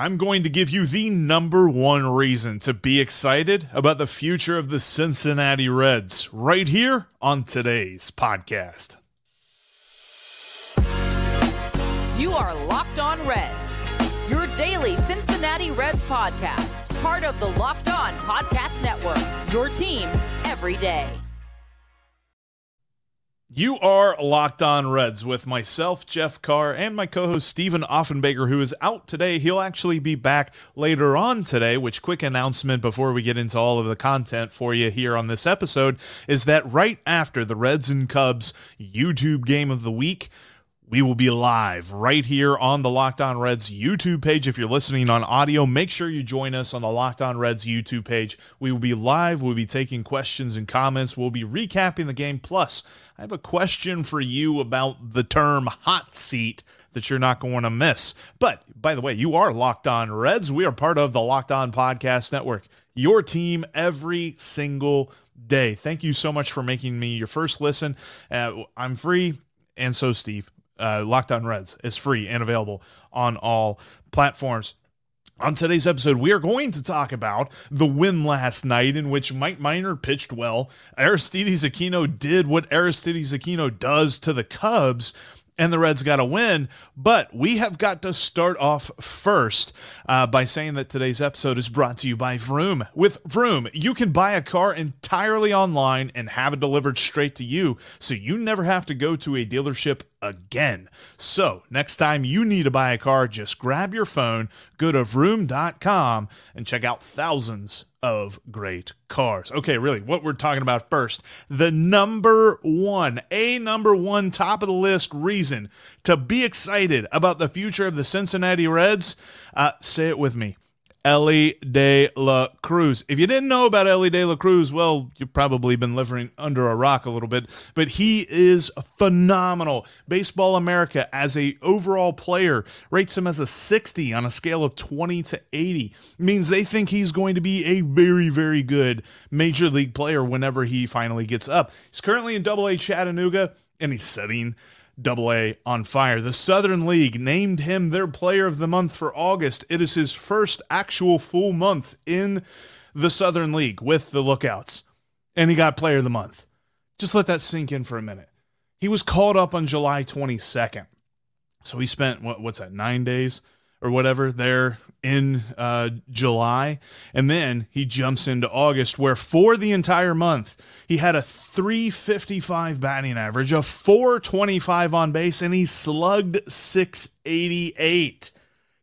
I'm going to give you the number one reason to be excited about the future of the Cincinnati Reds right here on today's podcast. You are Locked On Reds, your daily Cincinnati Reds podcast, part of the Locked On Podcast Network, your team every day. You are Locked On Reds with myself, Jeff Carr, and my co host, Stephen Offenbaker, who is out today. He'll actually be back later on today, which, quick announcement before we get into all of the content for you here on this episode is that right after the Reds and Cubs YouTube game of the week, we will be live right here on the Locked On Reds YouTube page. If you're listening on audio, make sure you join us on the Locked On Reds YouTube page. We will be live. We'll be taking questions and comments. We'll be recapping the game. Plus, I have a question for you about the term hot seat that you're not going to miss. But by the way, you are Locked On Reds. We are part of the Locked On Podcast Network, your team every single day. Thank you so much for making me your first listen. Uh, I'm free, and so Steve uh, Locked On Reds is free and available on all platforms. On today's episode, we are going to talk about the win last night in which Mike Minor pitched well. Aristides Aquino did what Aristides Aquino does to the Cubs and the Reds got a win. But we have got to start off first uh, by saying that today's episode is brought to you by Vroom. With Vroom, you can buy a car entirely online and have it delivered straight to you, so you never have to go to a dealership again. So, next time you need to buy a car, just grab your phone, go to vroom.com, and check out thousands of great cars. Okay, really, what we're talking about first the number one, a number one, top of the list reason to be excited about the future of the Cincinnati Reds. Uh, say it with me Elly De La Cruz. If you didn't know about Elly De La Cruz, well, you've probably been living under a rock a little bit, but he is phenomenal. Baseball America, as a overall player, rates him as a 60 on a scale of 20 to 80. It means they think he's going to be a very, very good major league player whenever he finally gets up. He's currently in Double A Chattanooga, and he's setting Double A on fire. The Southern League named him their player of the month for August. It is his first actual full month in the Southern League with the Lookouts, and he got player of the month. Just let that sink in for a minute. He was called up on July 22nd. So he spent what, what's that, nine days or whatever there in uh, July. And then he jumps into August, where for the entire month, he had a 355 batting average, a 425 on base, and he slugged 688.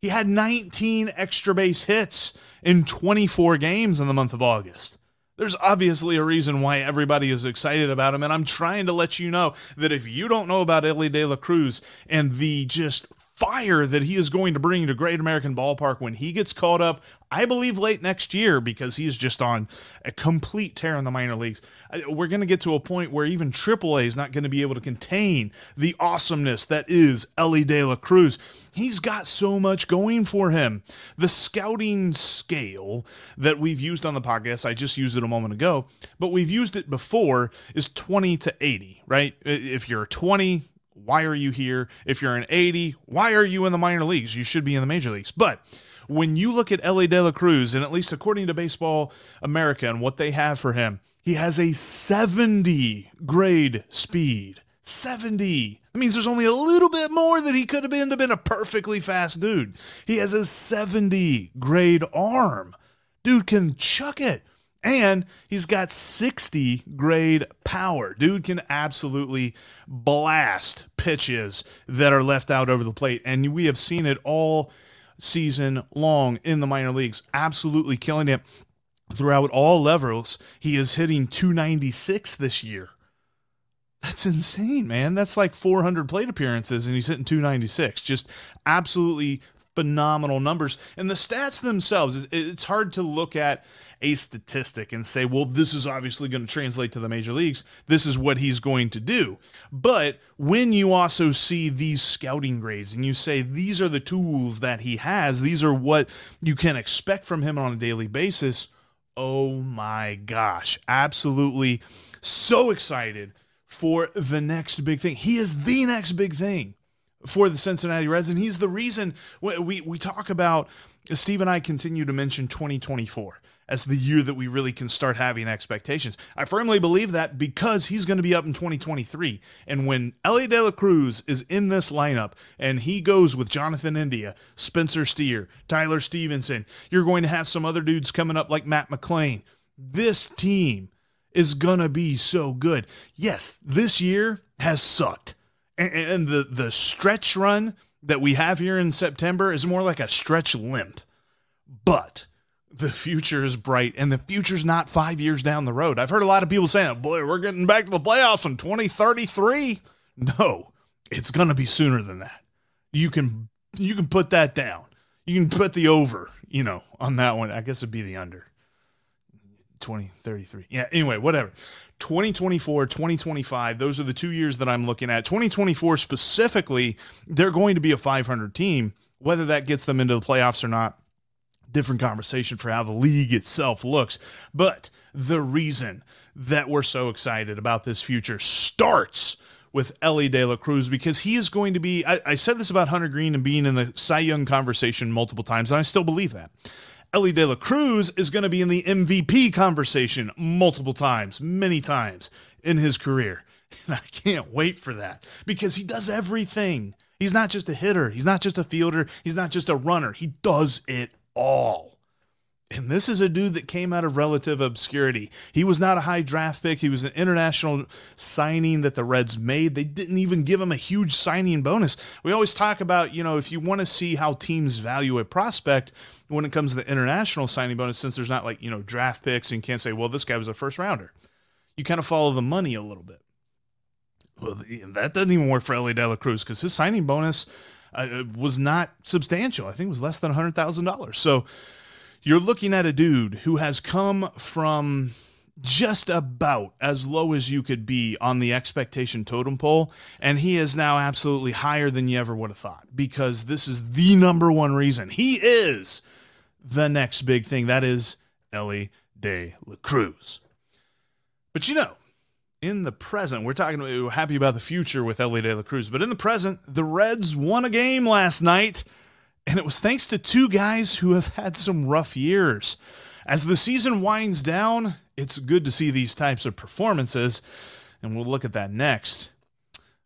He had 19 extra base hits in 24 games in the month of August. There's obviously a reason why everybody is excited about him, and I'm trying to let you know that if you don't know about Elly De La Cruz and the just fire that he is going to bring to Great American Ballpark when he gets called up, I believe late next year, because he is just on a complete tear in the minor leagues. Uh, we're going to get to a point where even AAA is not going to be able to contain the awesomeness that is Elly De La Cruz. He's got so much going for him. The scouting scale that we've used on the podcast, I just used it a moment ago, but we've used it before, is 20 to 80, right? If you're 20, why are you here? If you're an 80, why are you in the minor leagues? You should be in the major leagues. But when you look at Elly De La Cruz, and at least according to Baseball America and what they have for him, he has a 70 grade speed. 70. That means there's only a little bit more that he could have been to been a perfectly fast dude. He has a 70 grade arm. Dude can chuck it. And he's got 60 grade power. Dude can absolutely blast pitches that are left out over the plate. And we have seen it all season long in the minor leagues, absolutely killing it throughout all levels. He is hitting 296 this year. That's insane, man. That's like 400 plate appearances, and he's hitting 296. Just absolutely phenomenal numbers. And the stats themselves, it's hard to look at a statistic and say, well, this is obviously going to translate to the major leagues. This is what he's going to do. But when you also see these scouting grades and you say these are the tools that he has, these are what you can expect from him on a daily basis. Oh my gosh, absolutely so excited for the next big thing. He is the next big thing for the Cincinnati Reds, and he's the reason we we talk about Steve and I continue to mention 2024 as the year that we really can start having expectations. I firmly believe that because he's going to be up in 2023. And when Elly De La Cruz is in this lineup and he goes with Jonathan India, Spencer Steer, Tyler Stephenson, you're going to have some other dudes coming up like Matt McLain. This team is going to be so good. Yes, this year has sucked. And, and the, the stretch run that we have here in September is more like a stretch limp. But the future is bright and the future's not five years down the road. I've heard a lot of people saying, boy, we're getting back to the playoffs in 2033. No, it's going to be sooner than that. You can you can put that down. You can put the over, you know, on that one. I guess it'd be the under. 2033. Yeah, anyway, whatever. 2024, 2025, those are the two years that I'm looking at. 2024 specifically, they're going to be a 500 team. Whether that gets them into the playoffs or not, different conversation for how the league itself looks. But the reason that we're so excited about this future starts with Elly De La Cruz because he is going to be. I, I, said this about Hunter Greene and being in the Cy Young conversation multiple times, and I still believe that. Elly De La Cruz is going to be in the MVP conversation multiple times, many times in his career. And I can't wait for that because he does everything. He's not just a hitter, he's not just a fielder, he's not just a runner. He does it all. And this is a dude that came out of relative obscurity. He was not a high draft pick. He was an international signing that the Reds made. They didn't even give him a huge signing bonus. We always talk about, you know, if you want to see how teams value a prospect when it comes to the international signing bonus, since there's not like, you know, draft picks and can't say, well, this guy was a first rounder. You kind of follow the money a little bit. Well, that doesn't even work for Elly De La Cruz because his signing bonus uh, was not substantial. I think it was less than $100,000. So you're looking at a dude who has come from just about as low as you could be on the expectation totem pole. And he is now absolutely higher than you ever would have thought because this is the number one reason. He is the next big thing. That is Elly De La Cruz. But you know, in the present, we're talking, we're happy about the future with Elly De La Cruz, but in the present, the Reds won a game last night, and it was thanks to two guys who have had some rough years. As the season winds down, it's good to see these types of performances, and we'll look at that next.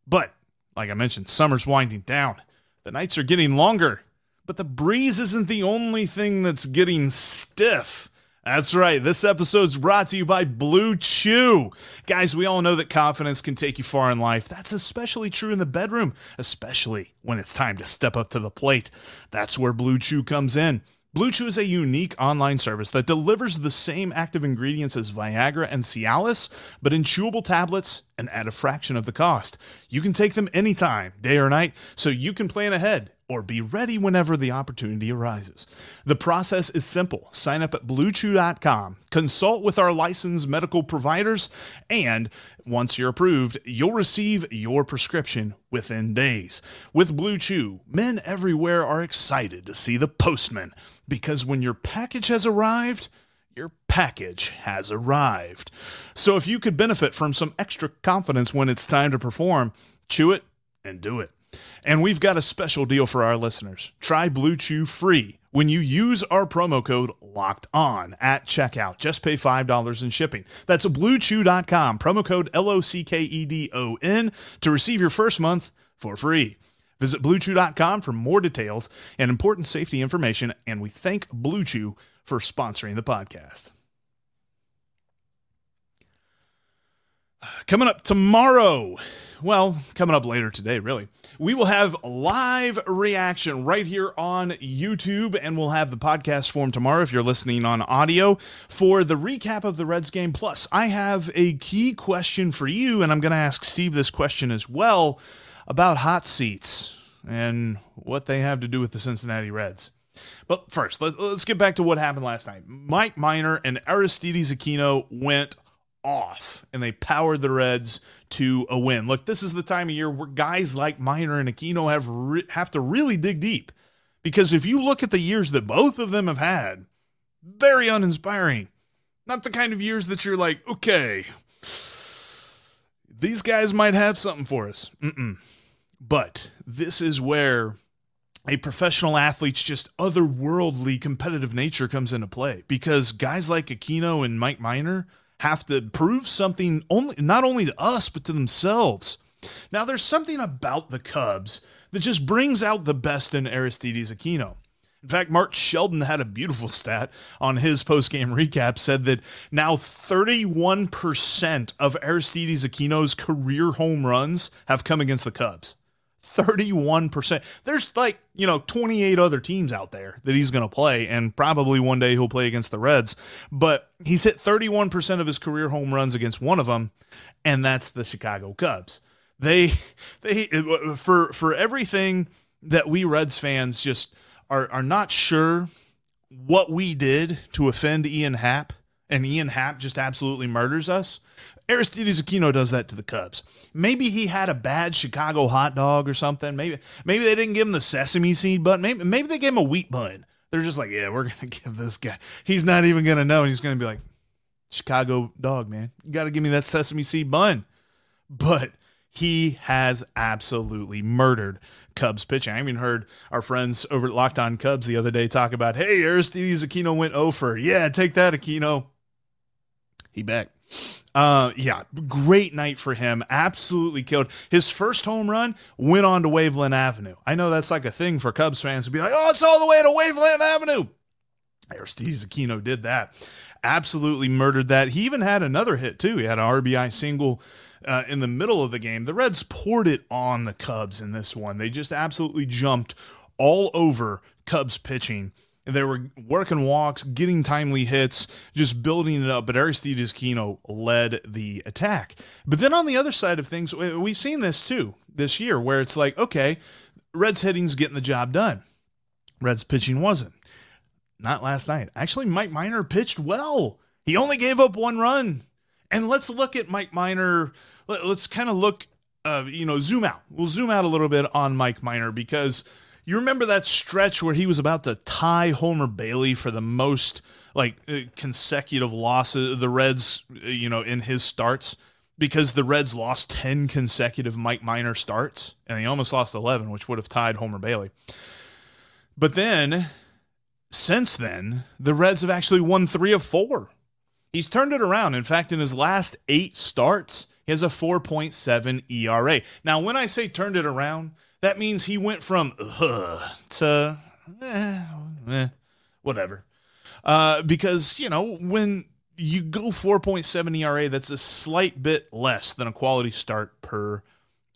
But, like I mentioned, summer's winding down. The nights are getting longer, but the breeze isn't the only thing that's getting stiff. That's right. This episode is brought to you by Blue Chew. Guys, we all know that confidence can take you far in life. That's especially true in the bedroom, especially when it's time to step up to the plate. That's where Blue Chew comes in. Blue Chew is a unique online service that delivers the same active ingredients as Viagra and Cialis, but in chewable tablets and at a fraction of the cost. You can take them anytime, day or night, so you can plan ahead or be ready whenever the opportunity arises. The process is simple. Sign up at bluechew.com, consult with our licensed medical providers, and once you're approved, you'll receive your prescription within days. With Blue Chew, men everywhere are excited to see the postman because when your package has arrived, your package has arrived. So if you could benefit from some extra confidence when it's time to perform, chew it and do it. And we've got a special deal for our listeners. Try Blue Chew free when you use our promo code locked on at checkout. Just pay $5 in shipping. That's bluechew.com, promo code L O C K E D O N to receive your first month for free. Visit bluechew.com for more details and important safety information. And we thank Blue Chew for sponsoring the podcast. Coming up tomorrow, well, coming up later today, really, we will have live reaction right here on YouTube, and we'll have the podcast form tomorrow if you're listening on audio for the recap of the Reds game. Plus, I have a key question for you, and I'm going to ask Steve this question as well about hot seats and what they have to do with the Cincinnati Reds. But first, let's get back to what happened last night. Mike Minor and Aristides Aquino went off and they powered the Reds to a win. Look, this is the time of year where guys like Minor and Aquino have re- have to really dig deep because if you look at the years that both of them have had, very uninspiring. Not the kind of years that you're like, okay, these guys might have something for us. Mm-mm. But this is where a professional athlete's just otherworldly competitive nature comes into play because guys like Aquino and Mike Minor have to prove something only not only to us but to themselves. Now there's something about the Cubs that just brings out the best in Aristides Aquino. In fact, Mark Sheldon had a beautiful stat on his post-game recap said that now 31% of Aristides Aquino's career home runs have come against the Cubs. 31%. There's like, you know, 28 other teams out there that he's going to play, and probably one day he'll play against the Reds. But he's hit 31% of his career home runs against one of them, and that's the Chicago Cubs. They, they, for, for everything that we Reds fans just are, are not sure what we did to offend Ian Happ, and Ian Happ just absolutely murders us. Aristides Aquino does that to the Cubs. Maybe he had a bad Chicago hot dog or something. Maybe maybe they didn't give him the sesame seed bun. Maybe maybe they gave him a wheat bun. They're just like, yeah, we're gonna give this guy. He's not even gonna know. He's gonna be like, Chicago dog, man. You got to give me that sesame seed bun. But he has absolutely murdered Cubs pitching. I even heard our friends over at Locked On Cubs the other day talk about, hey, Aristides Aquino went over. Yeah, take that, Aquino. He back. Uh, yeah, great night for him. Absolutely killed. His first home run went on to Waveland Avenue. I know that's like a thing for Cubs fans to be like, oh, it's all the way to Waveland Avenue. Aristides Aquino did that. Absolutely murdered that. He even had another hit, too. He had an RBI single uh, in the middle of the game. The Reds poured it on the Cubs in this one. They just absolutely jumped all over Cubs pitching. They were working walks, getting timely hits, just building it up. But Aristides Aquino led the attack. But then on the other side of things, we've seen this too this year, where it's like, okay, Reds hitting's getting the job done. Reds pitching wasn't. Not last night. Actually, Mike Minor pitched well. He only gave up one run. And let's look at Mike Minor. Let's kind of look, uh, you know, zoom out. We'll zoom out a little bit on Mike Minor because – you remember that stretch where he was about to tie Homer Bailey for the most like uh, consecutive losses the Reds, uh, you know, in his starts because the Reds lost 10 consecutive Mike Minor starts and he almost lost 11, which would have tied Homer Bailey. But then since then, the Reds have actually won 3 of 4. He's turned it around. In fact, in his last 8 starts, he has a 4.7 ERA. Now, when I say turned it around, that means he went from uh, to eh, eh, whatever. Uh, because, you know, when you go 4.7 ERA, that's a slight bit less than a quality start per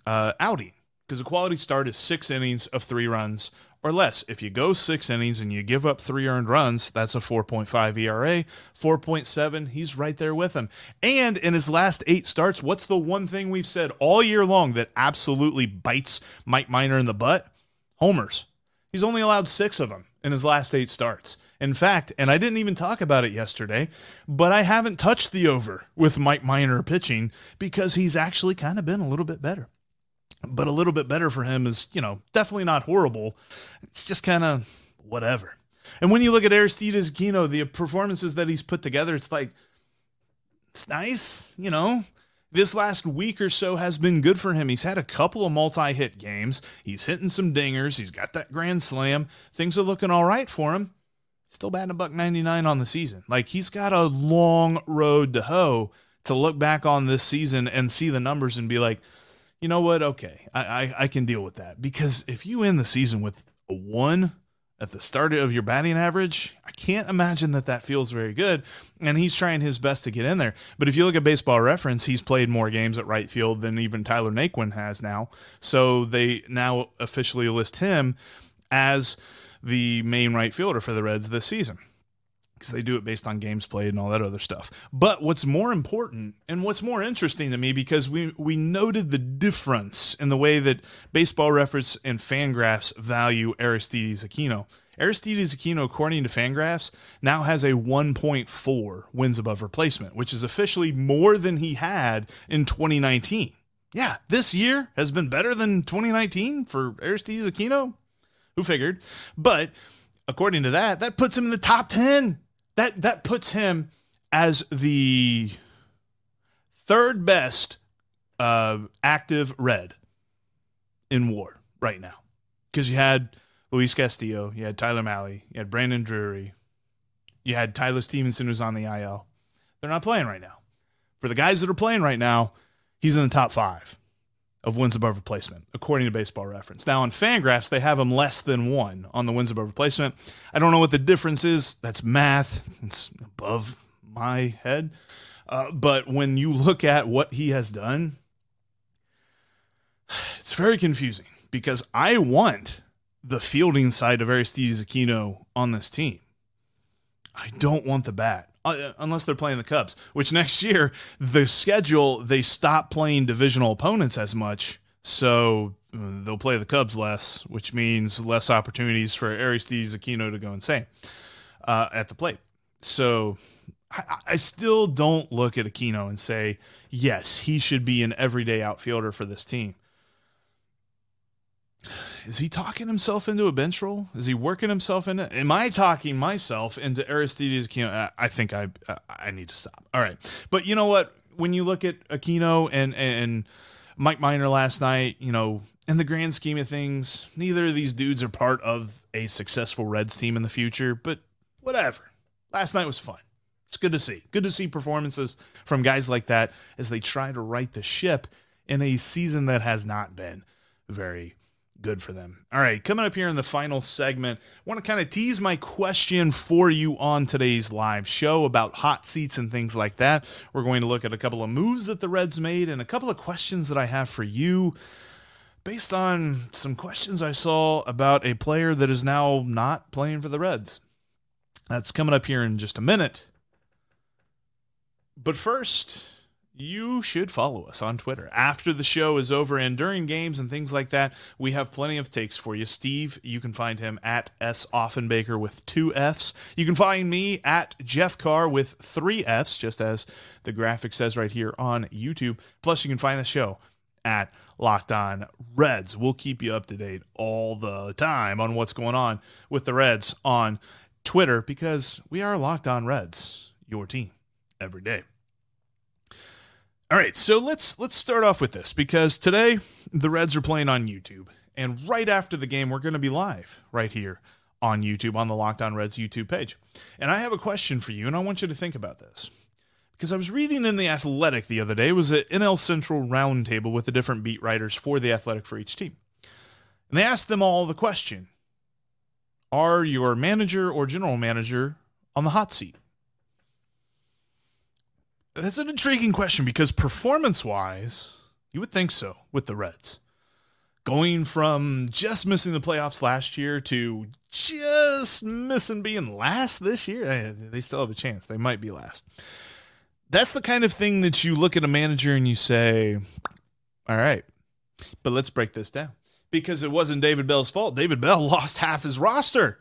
uh, outing. Because a quality start is six innings of three runs or less. If you go six innings and you give up three earned runs, that's a 4.5 ERA. 4.7, he's right there with him. And in his last eight starts, what's the one thing we've said all year long that absolutely bites Mike Minor in the butt? Homers. He's only allowed six of them in his last eight starts. In fact, and I didn't even talk about it yesterday, but I haven't touched the over with Mike Minor pitching because he's actually kind of been a little bit better but a little bit better for him is, you know, definitely not horrible. It's just kind of whatever. And when you look at Aristides Aquino, the performances that he's put together, it's like, it's nice, you know. This last week or so has been good for him. He's had a couple of multi hit games. He's hitting some dingers. He's got that grand slam. Things are looking all right for him. Still batting a buck 99 on the season. Like he's got a long road to hoe to look back on this season and see the numbers and be like, you know what? Okay, I, I, I can deal with that because if you end the season with a one at the start of your batting average, I can't imagine that that feels very good. And he's trying his best to get in there. But if you look at baseball reference, he's played more games at right field than even Tyler Naquin has now. So they now officially list him as the main right fielder for the Reds this season because they do it based on games played and all that other stuff. But what's more important and what's more interesting to me because we we noted the difference in the way that Baseball Reference and Fangraphs value Aristides Aquino. Aristides Aquino, according to Fangraphs, now has a 1.4 wins above replacement, which is officially more than he had in 2019. Yeah, this year has been better than 2019 for Aristides Aquino. Who figured? But according to that, that puts him in the top 10 that that puts him as the third best uh, active red in war right now because you had Luis Castillo, you had Tyler Mahle, you had Brandon Drury, you had Tyler Stephenson who's on the IL. They're not playing right now. For the guys that are playing right now, he's in the top five of wins above replacement, according to Baseball Reference. Now on Fangraphs, they have him less than one on the wins above replacement. I don't know what the difference is. That's math. It's above my head. Uh, but when you look at what he has done, it's very confusing because I want the fielding side of Aristides Aquino on this team. I don't want the bat uh, unless they're playing the Cubs, which next year the schedule they stop playing divisional opponents as much, so uh, they'll play the Cubs less, which means less opportunities for Aristides Aquino to go insane uh, at the plate. So I, I still don't look at Aquino and say yes, he should be an everyday outfielder for this team is he talking himself into a bench role? Is he working himself into? Am I talking myself into Aristides Aquino? I think I I need to stop. All right, but you know what? When you look at Aquino and and Mike Minor last night, you know, in the grand scheme of things, neither of these dudes are part of a successful Reds team in the future. But whatever. Last night was fun. It's good to see. Good to see performances from guys like that as they try to right the ship in a season that has not been very good for them. All right, coming up here in the final segment, I want to kind of tease my question for you on today's live show about hot seats and things like that. We're going to look at a couple of moves that the Reds made and a couple of questions that I have for you based on some questions I saw about a player that is now not playing for the Reds. That's coming up here in just a minute. But first, you should follow us on Twitter. After the show is over and during games and things like that, we have plenty of takes for you. Steve, you can find him at S. Offenbaker with two F's. You can find me at Jeff Carr with three F's, just as the graphic says right here on YouTube. Plus, you can find the show at Locked On Reds. We'll keep you up to date all the time on what's going on with the Reds on Twitter because we are Locked On Reds, your team every day. All right, so let's let's start off with this because today the Reds are playing on YouTube, and right after the game, we're going to be live right here on YouTube on the Locked On Reds YouTube page. And I have a question for you, and I want you to think about this because I was reading in the Athletic the other day. Was an NL Central roundtable with the different beat writers for the Athletic for each team, and they asked them all the question: Are your manager or general manager on the hot seat? That's an intriguing question because performance wise, you would think so with the Reds. Going from just missing the playoffs last year to just missing being last this year, eh, they still have a chance. They might be last. That's the kind of thing that you look at a manager and you say, all right, but let's break this down because it wasn't David Bell's fault. David Bell lost half his roster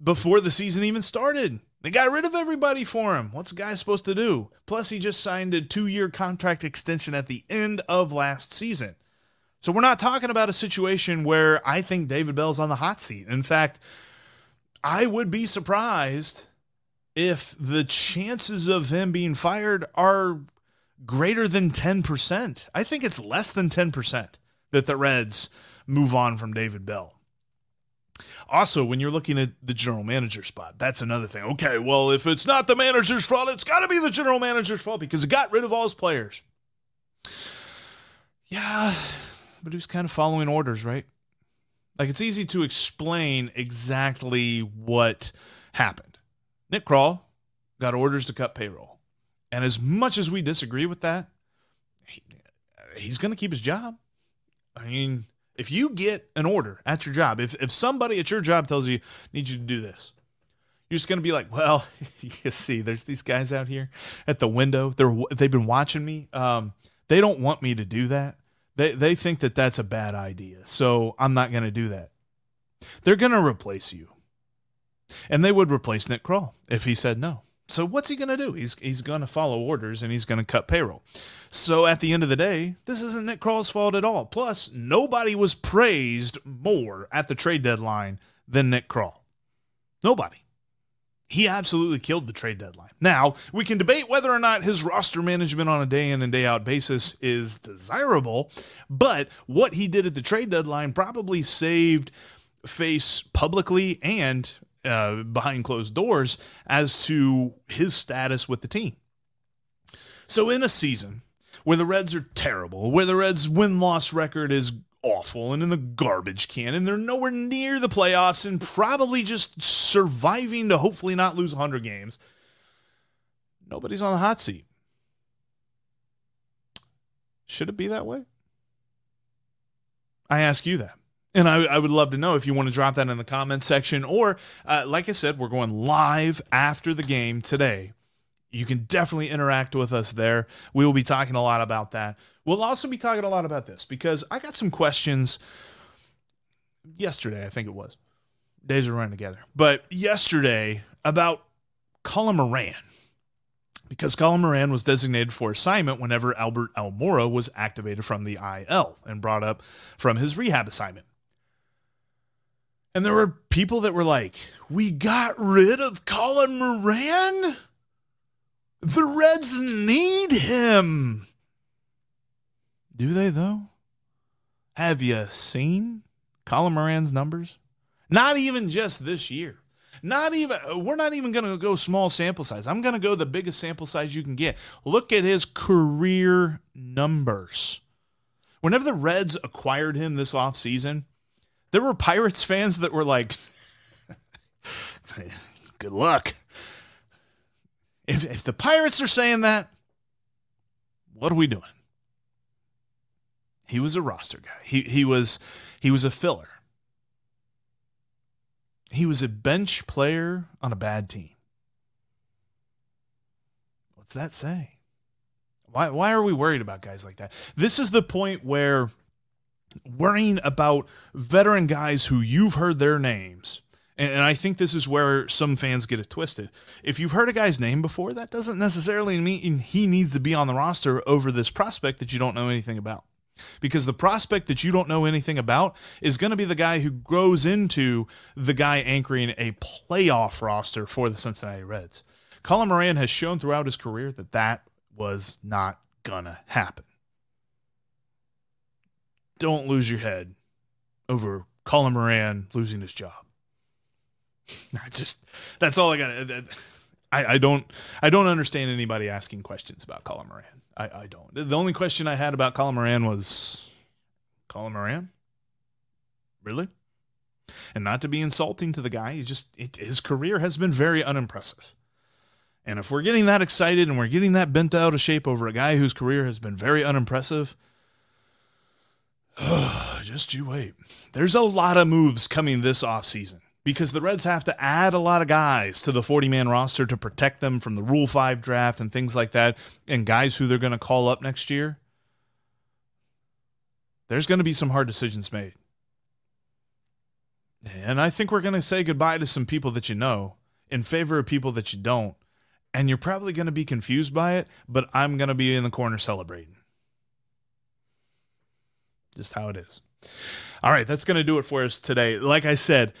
before the season even started. They got rid of everybody for him. What's the guy supposed to do? Plus, he just signed a two year contract extension at the end of last season. So, we're not talking about a situation where I think David Bell's on the hot seat. In fact, I would be surprised if the chances of him being fired are greater than 10%. I think it's less than 10% that the Reds move on from David Bell. Also, when you're looking at the general manager spot, that's another thing. Okay, well, if it's not the manager's fault, it's got to be the general manager's fault because it got rid of all his players. Yeah, but he was kind of following orders, right? Like it's easy to explain exactly what happened. Nick Krall got orders to cut payroll. And as much as we disagree with that, he, he's going to keep his job. I mean, if you get an order at your job, if, if somebody at your job tells you, need you to do this, you're just going to be like, well, you see, there's these guys out here at the window. They're, they've been watching me. Um, they don't want me to do that. They, they think that that's a bad idea. So I'm not going to do that. They're going to replace you. And they would replace Nick Krall if he said no. So what's he going to do? He's he's going to follow orders and he's going to cut payroll. So at the end of the day, this isn't Nick Krall's fault at all. Plus, nobody was praised more at the trade deadline than Nick Krall. Nobody. He absolutely killed the trade deadline. Now, we can debate whether or not his roster management on a day in and day out basis is desirable, but what he did at the trade deadline probably saved face publicly and uh, behind closed doors as to his status with the team. So, in a season where the Reds are terrible, where the Reds' win loss record is awful and in the garbage can, and they're nowhere near the playoffs and probably just surviving to hopefully not lose 100 games, nobody's on the hot seat. Should it be that way? I ask you that. And I, I, would love to know if you want to drop that in the comment section. Or, uh, like I said, we're going live after the game today. You can definitely interact with us there. We will be talking a lot about that. We'll also be talking a lot about this because I got some questions yesterday, I think it was. Days are running together. But yesterday about Colin Moran because Colin Moran was designated for assignment whenever Albert Almora was activated from the IL and brought up from his rehab assignment. And there were people that were like, We got rid of Colin Moran? The Reds need him. Do they, though? Have you seen Colin Moran's numbers? Not even just this year. Not even, uh, we're not even going to go small sample size. I'm going to go the biggest sample size you can get. Look at his career numbers. Whenever the Reds acquired him this offseason, there were Pirates fans that were like, good luck. If, if the Pirates are saying that, what are we doing? He was a roster guy. He he was he was a filler. He was a bench player on a bad team. What's that say? Why, why are we worried about guys like that? This is the point where worrying about veteran guys who you've heard their names, and, and I think this is where some fans get it twisted. If you've heard a guy's name before, that doesn't necessarily mean he needs to be on the roster over this prospect that you don't know anything about because the prospect that you don't know anything about is going to be the guy who grows into the guy anchoring a playoff roster for the Cincinnati Reds. Colin Moran has shown throughout his career that that was not going to happen. Don't lose your head over Colin Moran losing his job. I just that's all I got. Uh, I, I don't I don't understand anybody asking questions about Colin Moran. I, I don't. The only question I had about Colin Moran was Colin Moran? Really? And not to be insulting to the guy, he just it, his career has been very unimpressive. And if we're getting that excited and we're getting that bent out of shape over a guy whose career has been very unimpressive, just you wait. There's a lot of moves coming this offseason because the Reds have to add a lot of guys to the 40 man roster to protect them from the Rule 5 draft and things like that, and guys who they're going to call up next year. There's going to be some hard decisions made. And I think we're going to say goodbye to some people that you know in favor of people that you don't. And you're probably going to be confused by it, but I'm going to be in the corner celebrating. Just how it is. All right, that's going to do it for us today. Like I said,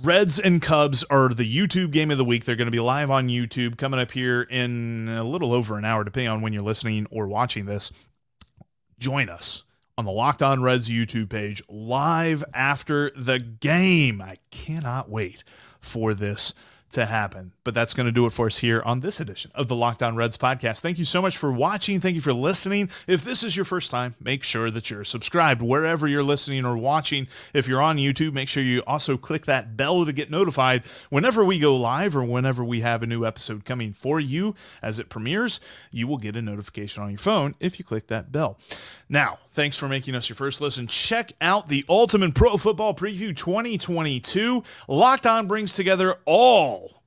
Reds and Cubs are the YouTube game of the week. They're going to be live on YouTube coming up here in a little over an hour, depending on when you're listening or watching this. Join us on the Locked On Reds YouTube page live after the game. I cannot wait for this to happen. But that's going to do it for us here on this edition of the Locked On Reds podcast. Thank you so much for watching. Thank you for listening. If this is your first time, make sure that you're subscribed wherever you're listening or watching. If you're on YouTube, make sure you also click that bell to get notified whenever we go live or whenever we have a new episode coming for you as it premieres. You will get a notification on your phone if you click that bell. Now, thanks for making us your first listen. Check out the Ultimate Pro Football Preview 2022. Locked On brings together all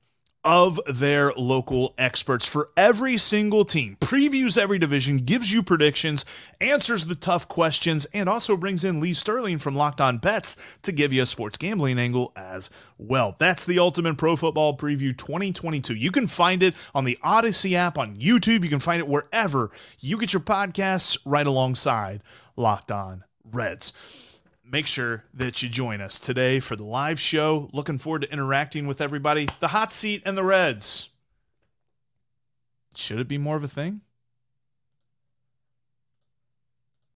of their local experts for every single team, previews every division, gives you predictions, answers the tough questions, and also brings in Lee Sterling from Locked On Bets to give you a sports gambling angle as well. That's the Ultimate Pro Football Preview 2022. You can find it on the Audacy app on YouTube. You can find it wherever you get your podcasts right alongside Locked On Reds make sure that you join us today for the live show. Looking forward to interacting with everybody. The hot seat and the Reds. Should it be more of a thing?